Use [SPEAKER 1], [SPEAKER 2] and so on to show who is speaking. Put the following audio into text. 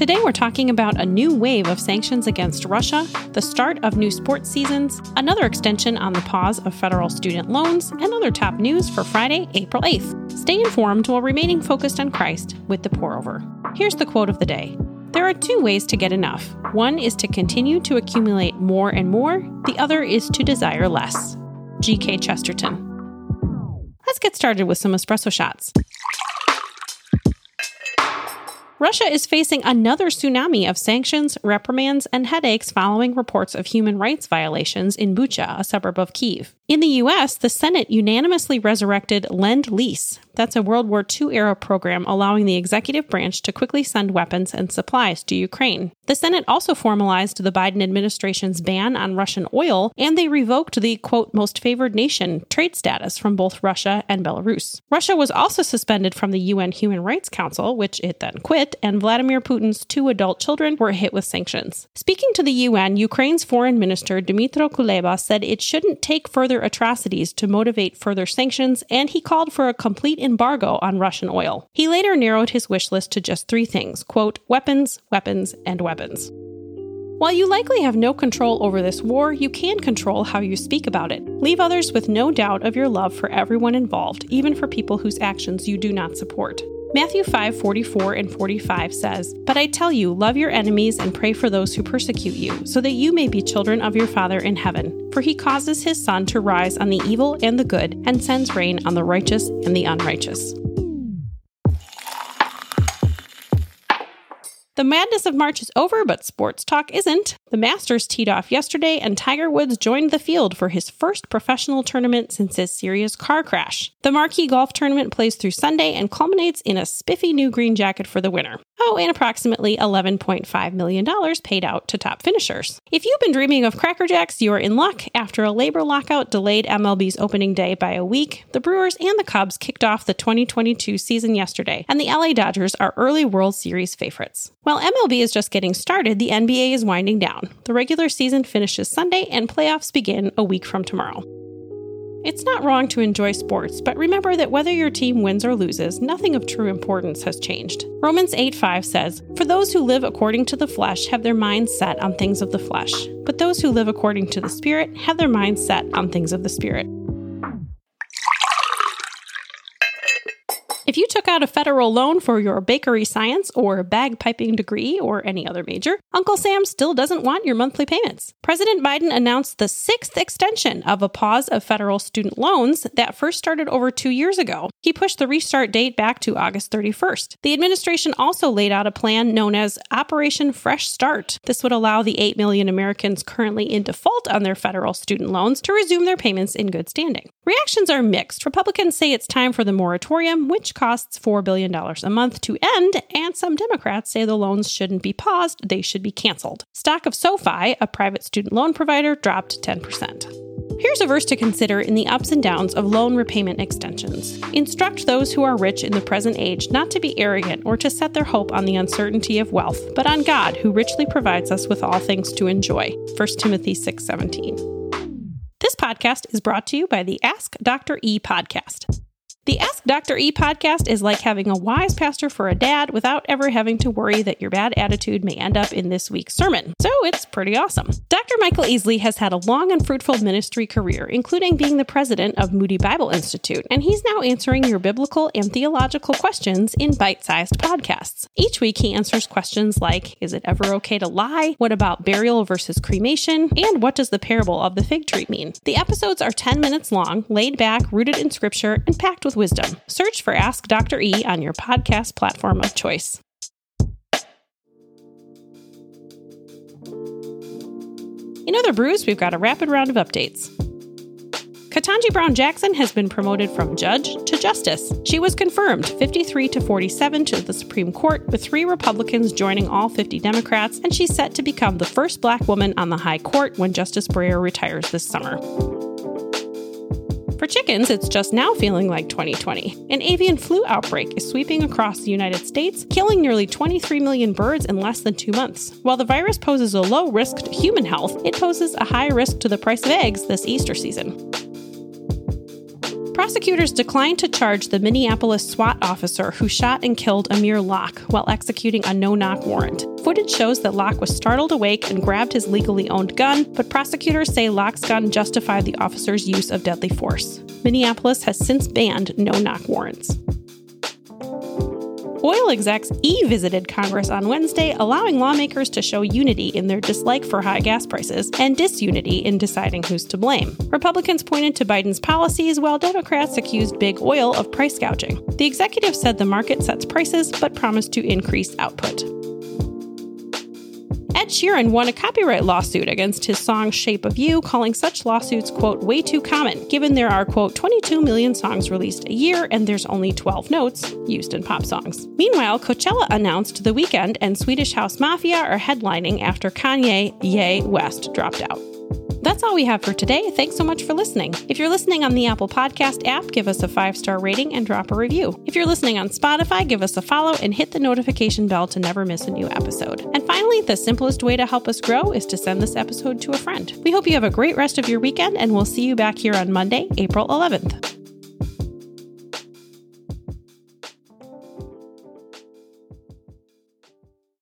[SPEAKER 1] Today, we're talking about a new wave of sanctions against Russia, the start of new sports seasons, another extension on the pause of federal student loans, and other top news for Friday, April 8th. Stay informed while remaining focused on Christ with the pour over. Here's the quote of the day There are two ways to get enough one is to continue to accumulate more and more, the other is to desire less. G.K. Chesterton. Let's get started with some espresso shots. Russia is facing another tsunami of sanctions, reprimands, and headaches following reports of human rights violations in Bucha, a suburb of Kiev. In the U.S., the Senate unanimously resurrected Lend Lease. That's a World War II era program allowing the executive branch to quickly send weapons and supplies to Ukraine. The Senate also formalized the Biden administration's ban on Russian oil, and they revoked the, quote, most favored nation trade status from both Russia and Belarus. Russia was also suspended from the UN Human Rights Council, which it then quit, and Vladimir Putin's two adult children were hit with sanctions. Speaking to the UN, Ukraine's foreign minister Dmytro Kuleba said it shouldn't take further atrocities to motivate further sanctions, and he called for a complete embargo on Russian oil. He later narrowed his wish list to just three things quote, weapons, weapons, and weapons. While you likely have no control over this war, you can control how you speak about it. Leave others with no doubt of your love for everyone involved, even for people whose actions you do not support. Matthew 5 44 and 45 says, But I tell you, love your enemies and pray for those who persecute you, so that you may be children of your Father in heaven. For he causes his sun to rise on the evil and the good, and sends rain on the righteous and the unrighteous. The madness of March is over, but sports talk isn't. The Masters teed off yesterday, and Tiger Woods joined the field for his first professional tournament since his serious car crash. The marquee golf tournament plays through Sunday and culminates in a spiffy new green jacket for the winner. Oh, and approximately $11.5 million paid out to top finishers. If you've been dreaming of Cracker Jacks, you're in luck. After a labor lockout delayed MLB's opening day by a week, the Brewers and the Cubs kicked off the 2022 season yesterday, and the LA Dodgers are early World Series favorites. While MLB is just getting started, the NBA is winding down. The regular season finishes Sunday, and playoffs begin a week from tomorrow. It's not wrong to enjoy sports, but remember that whether your team wins or loses, nothing of true importance has changed. Romans 8 5 says, For those who live according to the flesh have their minds set on things of the flesh, but those who live according to the Spirit have their minds set on things of the Spirit. Out a federal loan for your bakery science or bagpiping degree or any other major, Uncle Sam still doesn't want your monthly payments. President Biden announced the sixth extension of a pause of federal student loans that first started over two years ago. He pushed the restart date back to August 31st. The administration also laid out a plan known as Operation Fresh Start. This would allow the 8 million Americans currently in default on their federal student loans to resume their payments in good standing. Reactions are mixed. Republicans say it's time for the moratorium, which costs $4 billion a month to end, and some Democrats say the loans shouldn't be paused, they should be canceled. Stock of SoFi, a private student loan provider, dropped 10%. Here's a verse to consider in the ups and downs of loan repayment extensions. Instruct those who are rich in the present age not to be arrogant or to set their hope on the uncertainty of wealth, but on God, who richly provides us with all things to enjoy. 1 Timothy 6:17. This podcast is brought to you by the Ask Dr. E podcast. The Ask Dr. E podcast is like having a wise pastor for a dad without ever having to worry that your bad attitude may end up in this week's sermon. So it's pretty awesome. Dr. Michael Easley has had a long and fruitful ministry career, including being the president of Moody Bible Institute, and he's now answering your biblical and theological questions in bite sized podcasts. Each week, he answers questions like Is it ever okay to lie? What about burial versus cremation? And what does the parable of the fig tree mean? The episodes are 10 minutes long, laid back, rooted in scripture, and packed with with wisdom. Search for Ask Dr. E on your podcast platform of choice. In other brews, we've got a rapid round of updates. Ketanji Brown Jackson has been promoted from judge to justice. She was confirmed 53 to 47 to the Supreme Court, with three Republicans joining all 50 Democrats, and she's set to become the first black woman on the High Court when Justice Breyer retires this summer. For chickens, it's just now feeling like 2020. An avian flu outbreak is sweeping across the United States, killing nearly 23 million birds in less than two months. While the virus poses a low risk to human health, it poses a high risk to the price of eggs this Easter season. Prosecutors declined to charge the Minneapolis SWAT officer who shot and killed Amir Locke while executing a no knock warrant. Footage shows that Locke was startled awake and grabbed his legally owned gun, but prosecutors say Locke's gun justified the officer's use of deadly force. Minneapolis has since banned no knock warrants. Oil execs e visited Congress on Wednesday, allowing lawmakers to show unity in their dislike for high gas prices and disunity in deciding who's to blame. Republicans pointed to Biden's policies, while Democrats accused big oil of price gouging. The executive said the market sets prices but promised to increase output. Sheeran won a copyright lawsuit against his song Shape of You, calling such lawsuits, quote, way too common, given there are, quote, 22 million songs released a year and there's only 12 notes used in pop songs. Meanwhile, Coachella announced The Weeknd and Swedish House Mafia are headlining after Kanye Ye West dropped out. That's all we have for today. Thanks so much for listening. If you're listening on the Apple Podcast app, give us a five star rating and drop a review. If you're listening on Spotify, give us a follow and hit the notification bell to never miss a new episode. And finally, the simplest way to help us grow is to send this episode to a friend. We hope you have a great rest of your weekend, and we'll see you back here on Monday, April 11th.